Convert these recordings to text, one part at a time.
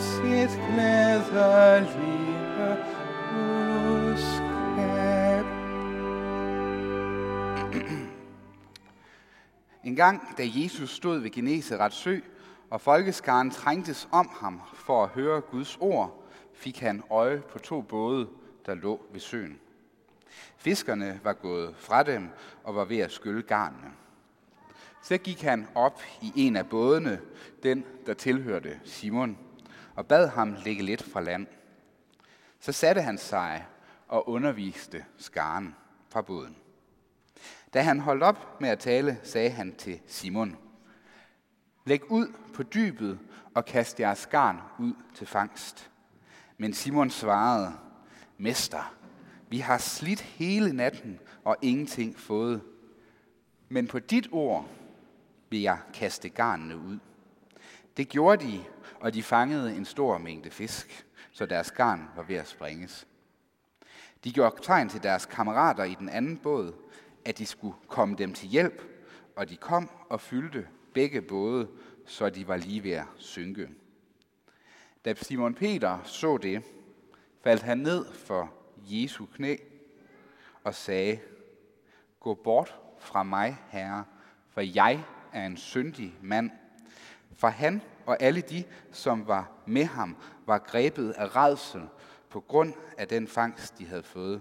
sit glædelige budskab. En gang, da Jesus stod ved Geneserets sø, og folkeskaren trængtes om ham for at høre Guds ord, fik han øje på to både, der lå ved søen. Fiskerne var gået fra dem og var ved at skylle garnene. Så gik han op i en af bådene, den der tilhørte Simon, og bad ham ligge lidt fra land. Så satte han sig og underviste skaren fra båden. Da han holdt op med at tale, sagde han til Simon, Læg ud på dybet og kast jeres garn ud til fangst. Men Simon svarede, Mester, vi har slidt hele natten og ingenting fået. Men på dit ord vil jeg kaste garnene ud. Det gjorde de, og de fangede en stor mængde fisk, så deres garn var ved at springes. De gjorde tegn til deres kammerater i den anden båd, at de skulle komme dem til hjælp, og de kom og fyldte begge både, så de var lige ved at synke. Da Simon Peter så det, faldt han ned for Jesu knæ og sagde, Gå bort fra mig, Herre, for jeg er en syndig mand. For han og alle de, som var med ham, var grebet af redsel på grund af den fangst, de havde fået.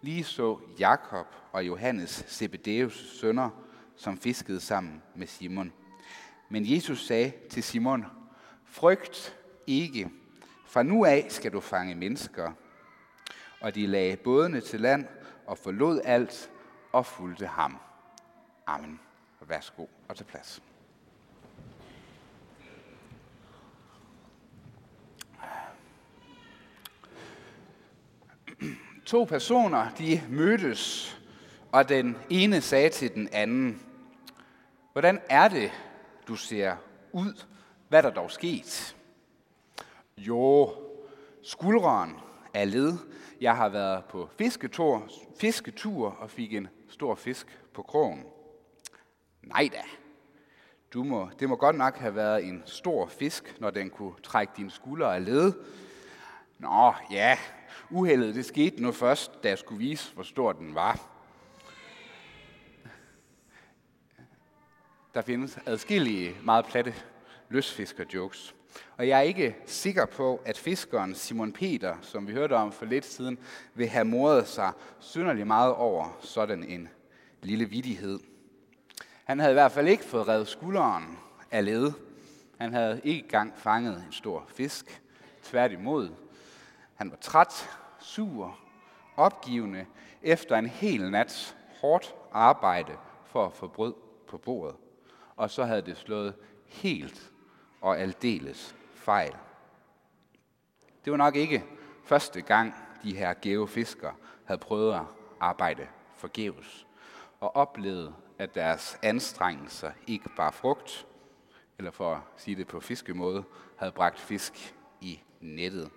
Lige så Jakob og Johannes, Zebedeus sønner, som fiskede sammen med Simon. Men Jesus sagde til Simon, frygt ikke, fra nu af skal du fange mennesker. Og de lagde bådene til land og forlod alt og fulgte ham. Amen. Værsgo og til plads. To personer, de mødtes, og den ene sagde til den anden, Hvordan er det, du ser ud? Hvad er der dog sket? Jo, skulderen er led. Jeg har været på fisketur, fisketur og fik en stor fisk på krogen. Nej da. Du må, det må godt nok have været en stor fisk, når den kunne trække dine skuldre af led. Nå, ja, uheldet det skete nu først, da jeg skulle vise, hvor stor den var. Der findes adskillige meget platte løsfisker-jokes. Og jeg er ikke sikker på, at fiskeren Simon Peter, som vi hørte om for lidt siden, vil have mordet sig synderlig meget over sådan en lille vidighed. Han havde i hvert fald ikke fået revet skulderen af led. Han havde ikke engang fanget en stor fisk. Tværtimod. Han var træt, sur, opgivende efter en hel nats hårdt arbejde for at få brød på bordet. Og så havde det slået helt og aldeles fejl. Det var nok ikke første gang, de her geofiskere havde prøvet at arbejde forgæves og oplevede, at deres anstrengelser ikke bar frugt, eller for at sige det på fiskemåde, havde bragt fisk i nettet.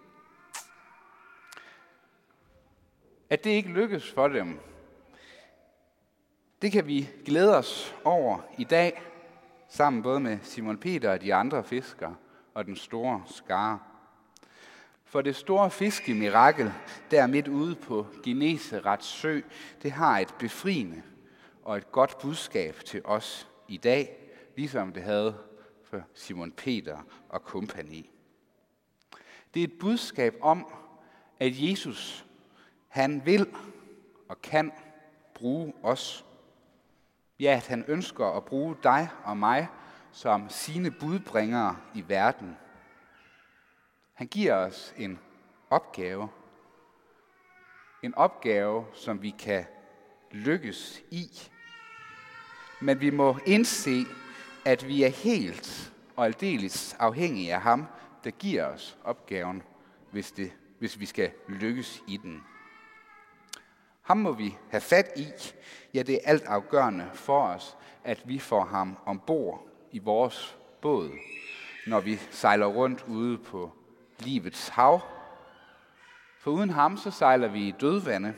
At det ikke lykkes for dem, det kan vi glæde os over i dag, sammen både med Simon Peter og de andre fiskere og den store skare. For det store fiskemirakel, der midt ude på Geneserets sø, det har et befriende og et godt budskab til os i dag, ligesom det havde for Simon Peter og kompagni. Det er et budskab om, at Jesus, han vil og kan bruge os. Ja, at han ønsker at bruge dig og mig som sine budbringere i verden. Han giver os en opgave. En opgave, som vi kan lykkes i. Men vi må indse, at vi er helt og aldeles afhængige af ham, der giver os opgaven, hvis, det, hvis vi skal lykkes i den. Ham må vi have fat i. Ja, det er alt afgørende for os, at vi får ham ombord i vores båd, når vi sejler rundt ude på livets hav. For uden ham, så sejler vi i dødvande,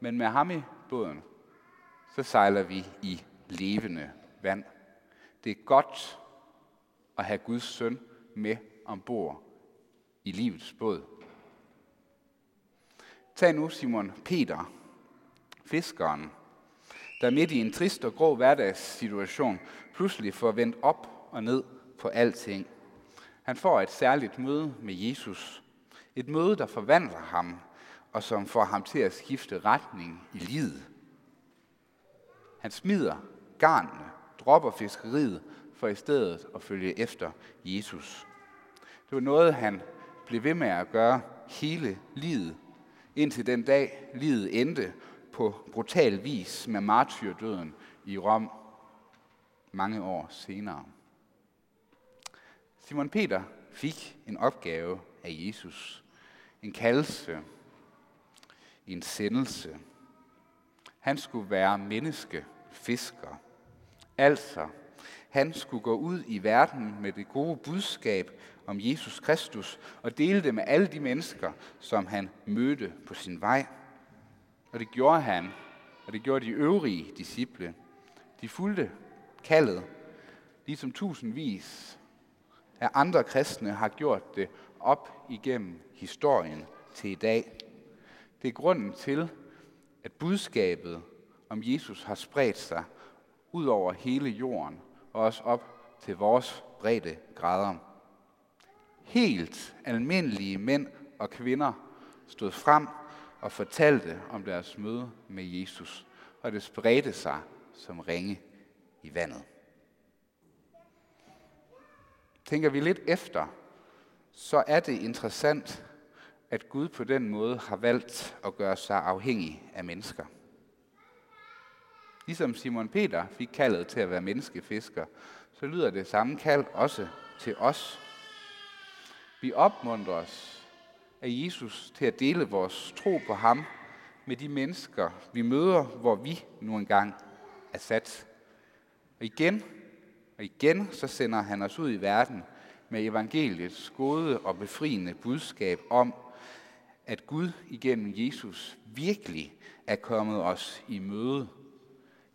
men med ham i båden, så sejler vi i levende vand. Det er godt at have Guds søn med ombord i livets båd. Tag nu Simon Peter, fiskeren, der midt i en trist og grå hverdagssituation pludselig får vendt op og ned på alting. Han får et særligt møde med Jesus. Et møde, der forvandler ham, og som får ham til at skifte retning i livet. Han smider garnene, dropper fiskeriet, for i stedet at følge efter Jesus. Det var noget, han blev ved med at gøre hele livet, indtil den dag livet endte på brutal vis med martyrdøden i Rom mange år senere. Simon Peter fik en opgave af Jesus. En kaldelse. En sendelse. Han skulle være menneske, fisker. Altså, han skulle gå ud i verden med det gode budskab om Jesus Kristus og dele det med alle de mennesker, som han mødte på sin vej. Og det gjorde han, og det gjorde de øvrige disciple. De fulgte kaldet, ligesom tusindvis af andre kristne har gjort det op igennem historien til i dag. Det er grunden til, at budskabet om Jesus har spredt sig ud over hele jorden os op til vores brede grader. Helt almindelige mænd og kvinder stod frem og fortalte om deres møde med Jesus, og det spredte sig som ringe i vandet. Tænker vi lidt efter, så er det interessant, at Gud på den måde har valgt at gøre sig afhængig af mennesker. Ligesom Simon Peter fik kaldet til at være menneskefisker, så lyder det samme kald også til os. Vi opmuntrer os af Jesus til at dele vores tro på ham med de mennesker, vi møder, hvor vi nu engang er sat. Og igen og igen så sender han os ud i verden med evangeliets gode og befriende budskab om, at Gud igennem Jesus virkelig er kommet os i møde.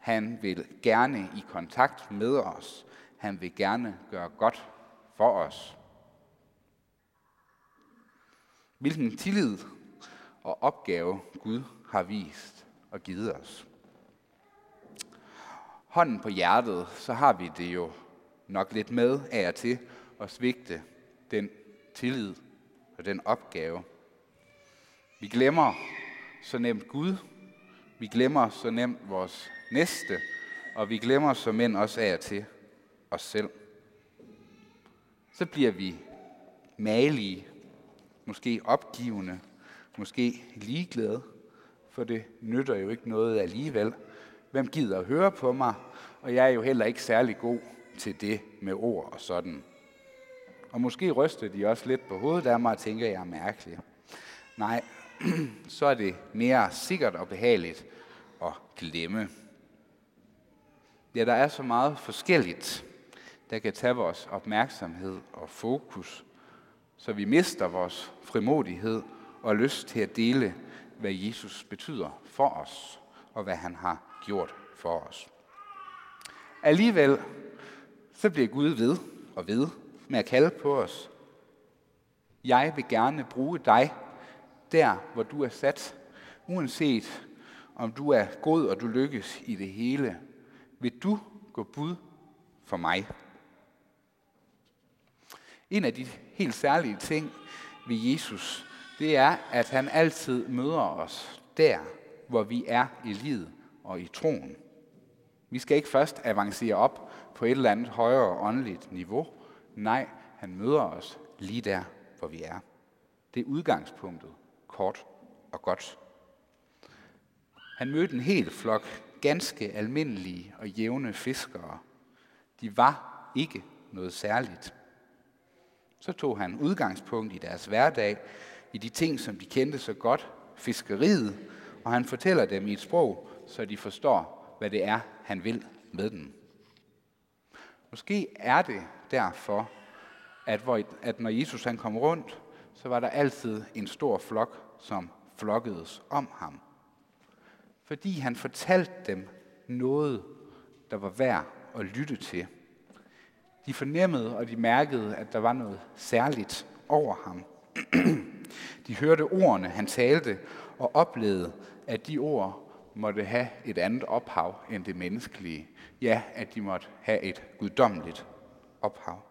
Han vil gerne i kontakt med os. Han vil gerne gøre godt for os. Hvilken tillid og opgave Gud har vist og givet os. Hånden på hjertet, så har vi det jo nok lidt med af og til at svigte den tillid og den opgave. Vi glemmer så nemt Gud, vi glemmer så nemt vores næste, og vi glemmer så mænd også af og til os selv. Så bliver vi malige, måske opgivende, måske ligeglade, for det nytter jo ikke noget alligevel. Hvem gider at høre på mig? Og jeg er jo heller ikke særlig god til det med ord og sådan. Og måske ryster de også lidt på hovedet af mig og tænker, at jeg er mærkelig. Nej, så er det mere sikkert og behageligt at glemme. Ja, der er så meget forskelligt, der kan tage vores opmærksomhed og fokus, så vi mister vores frimodighed og lyst til at dele, hvad Jesus betyder for os, og hvad han har gjort for os. Alligevel så bliver Gud ved og ved med at kalde på os. Jeg vil gerne bruge dig der, hvor du er sat, uanset om du er god og du lykkes i det hele. Vil du gå bud for mig? En af de helt særlige ting ved Jesus, det er, at han altid møder os der, hvor vi er i livet og i troen. Vi skal ikke først avancere op på et eller andet højere åndeligt niveau. Nej, han møder os lige der, hvor vi er. Det er udgangspunktet, kort og godt. Han mødte en hel flok ganske almindelige og jævne fiskere. De var ikke noget særligt. Så tog han udgangspunkt i deres hverdag, i de ting, som de kendte så godt, fiskeriet, og han fortæller dem i et sprog, så de forstår, hvad det er, han vil med dem. Måske er det derfor, at, hvor, at når Jesus han kom rundt, så var der altid en stor flok, som flokkedes om ham. Fordi han fortalte dem noget, der var værd at lytte til. De fornemmede og de mærkede, at der var noget særligt over ham. De hørte ordene, han talte, og oplevede, at de ord måtte have et andet ophav end det menneskelige. Ja, at de måtte have et guddommeligt ophav.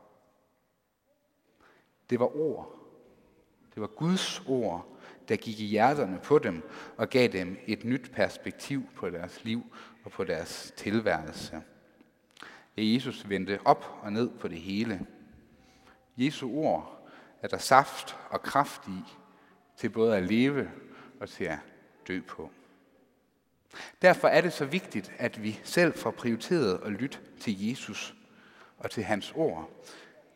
Det var ord. Det var Guds ord, der gik i hjerterne på dem og gav dem et nyt perspektiv på deres liv og på deres tilværelse. Ja, Jesus vendte op og ned på det hele. Jesu ord er der saft og kraft i til både at leve og til at dø på. Derfor er det så vigtigt, at vi selv får prioriteret at lytte til Jesus og til hans ord.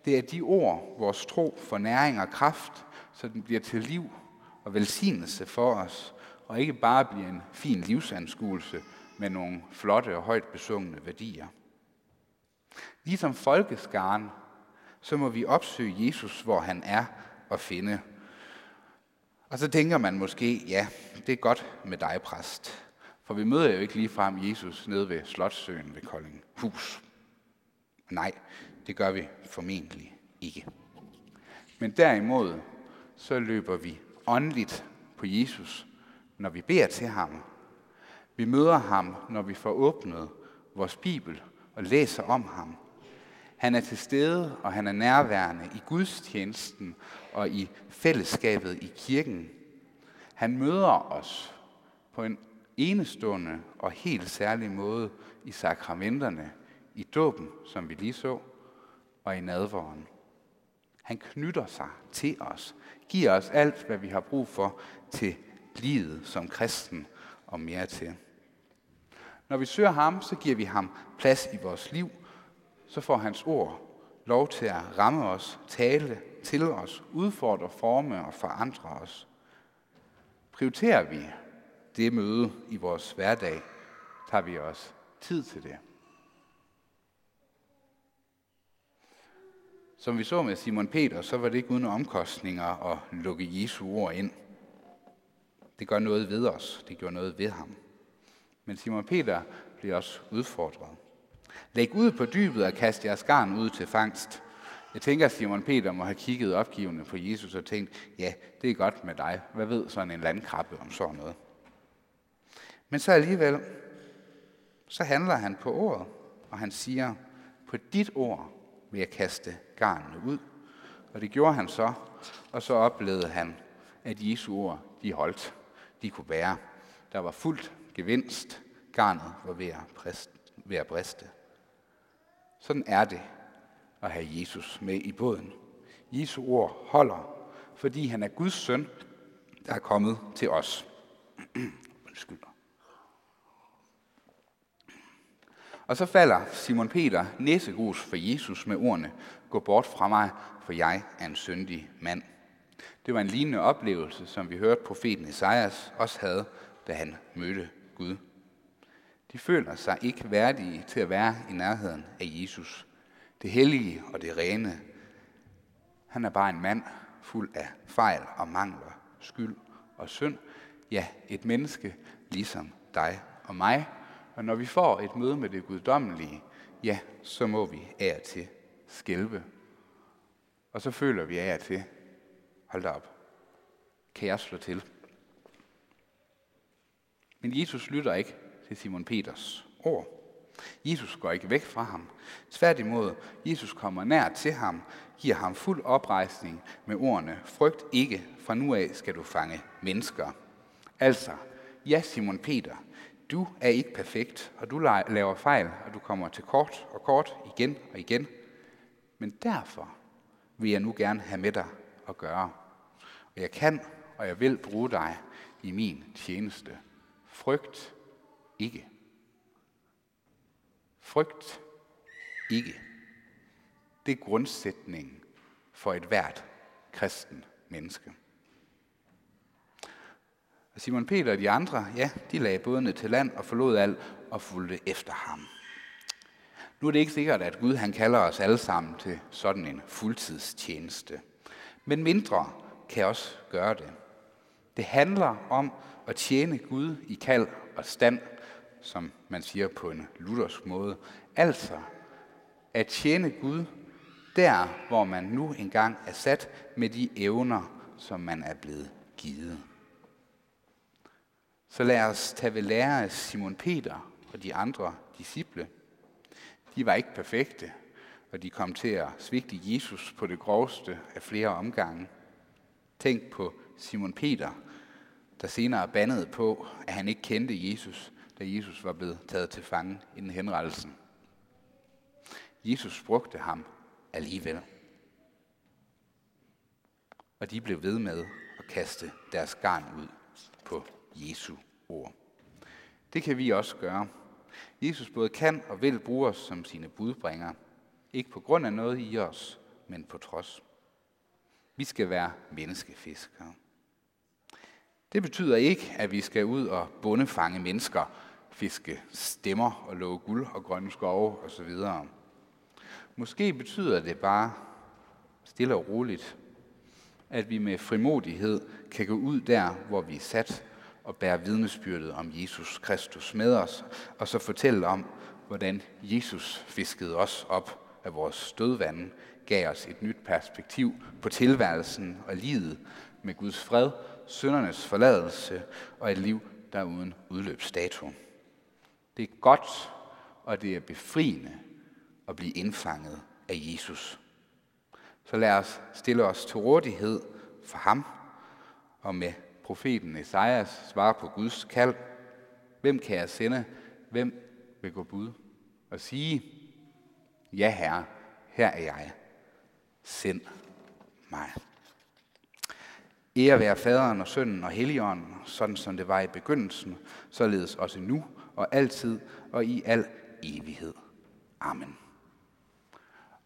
Det er de ord, vores tro får næring og kraft, så den bliver til liv og velsignelse for os, og ikke bare bliver en fin livsanskuelse med nogle flotte og højt besungne værdier. Ligesom folkeskaren, så må vi opsøge Jesus, hvor han er og finde. Og så tænker man måske, ja, det er godt med dig, præst. For vi møder jo ikke lige frem Jesus nede ved Slottsøen ved Kolding Hus. Nej, det gør vi formentlig ikke. Men derimod, så løber vi åndeligt på Jesus, når vi beder til ham. Vi møder ham, når vi får åbnet vores Bibel og læser om ham. Han er til stede, og han er nærværende i gudstjenesten og i fællesskabet i kirken. Han møder os på en enestående og helt særlig måde i sakramenterne, i dåben, som vi lige så, og i nadvåren. Han knytter sig til os, giver os alt, hvad vi har brug for til livet som kristen og mere til. Når vi søger ham, så giver vi ham plads i vores liv, så får hans ord lov til at ramme os, tale til os, udfordre, forme og forandre os. Prioriterer vi det møde i vores hverdag, tager vi os tid til det. Som vi så med Simon Peter, så var det ikke uden omkostninger at lukke Jesu ord ind. Det gør noget ved os. Det gør noget ved ham. Men Simon Peter bliver også udfordret. Læg ud på dybet og kast jeres garn ud til fangst. Jeg tænker, at Simon Peter må have kigget opgivende på Jesus og tænkt, ja, det er godt med dig. Hvad ved sådan en landkrabbe om sådan noget? Men så alligevel, så handler han på ordet, og han siger, på dit ord ved at kaste garnene ud. Og det gjorde han så, og så oplevede han, at Jesu ord, de holdt, de kunne bære. Der var fuldt gevinst, garnet var ved at, præste, ved at briste. Sådan er det at have Jesus med i båden. Jesu ord holder, fordi han er Guds søn, der er kommet til os. Undskyld. Og så falder Simon Peter næsegrus for Jesus med ordene, gå bort fra mig, for jeg er en syndig mand. Det var en lignende oplevelse, som vi hørte profeten Esajas også havde, da han mødte Gud. De føler sig ikke værdige til at være i nærheden af Jesus. Det hellige og det rene. Han er bare en mand fuld af fejl og mangler, skyld og synd. Ja, et menneske ligesom dig og mig, og når vi får et møde med det guddommelige, ja, så må vi af til skælve. Og så føler vi af til, hold da op, kan jeg slå til? Men Jesus lytter ikke til Simon Peters ord. Jesus går ikke væk fra ham. Tværtimod, Jesus kommer nær til ham, giver ham fuld oprejsning med ordene, frygt ikke, fra nu af skal du fange mennesker. Altså, ja Simon Peter, du er ikke perfekt, og du laver fejl, og du kommer til kort og kort igen og igen. Men derfor vil jeg nu gerne have med dig at gøre. Og jeg kan, og jeg vil bruge dig i min tjeneste. Frygt ikke. Frygt ikke. Det er grundsætningen for et hvert kristen menneske. Og Simon Peter og de andre, ja, de lagde bådene til land og forlod alt og fulgte efter ham. Nu er det ikke sikkert, at Gud han kalder os alle sammen til sådan en fuldtidstjeneste. Men mindre kan også gøre det. Det handler om at tjene Gud i kald og stand, som man siger på en luthersk måde. Altså at tjene Gud der, hvor man nu engang er sat med de evner, som man er blevet givet. Så lad os tage ved lære af Simon Peter og de andre disciple. De var ikke perfekte, og de kom til at svigte Jesus på det groveste af flere omgange. Tænk på Simon Peter, der senere bandede på, at han ikke kendte Jesus, da Jesus var blevet taget til fange inden henrettelsen. Jesus brugte ham alligevel. Og de blev ved med at kaste deres garn ud på Jesu ord. Det kan vi også gøre. Jesus både kan og vil bruge os som sine budbringere. Ikke på grund af noget i os, men på trods. Vi skal være menneskefiskere. Det betyder ikke, at vi skal ud og bundefange mennesker, fiske stemmer og love guld og grønne skove osv. Måske betyder det bare stille og roligt, at vi med frimodighed kan gå ud der, hvor vi er sat, og bære vidnesbyrdet om Jesus Kristus med os, og så fortælle om, hvordan Jesus fiskede os op af vores dødvande, gav os et nyt perspektiv på tilværelsen og livet med Guds fred, søndernes forladelse og et liv, der er uden udløbsdato. Det er godt, og det er befriende at blive indfanget af Jesus. Så lad os stille os til rådighed for ham, og med profeten Esajas svarer på Guds kald. Hvem kan jeg sende? Hvem vil gå bud? Og sige, ja herre, her er jeg. Send mig. Ære være faderen og sønnen og helligånden, sådan som det var i begyndelsen, således også nu og altid og i al evighed. Amen.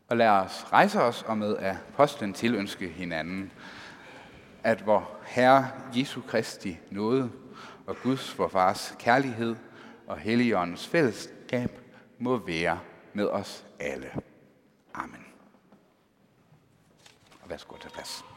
Og lad os rejse os og med apostlen tilønske hinanden, at vor Herre Jesu Kristi nåde og Guds vor Fars kærlighed og Helligåndens fællesskab må være med os alle. Amen. Og værsgo til plads.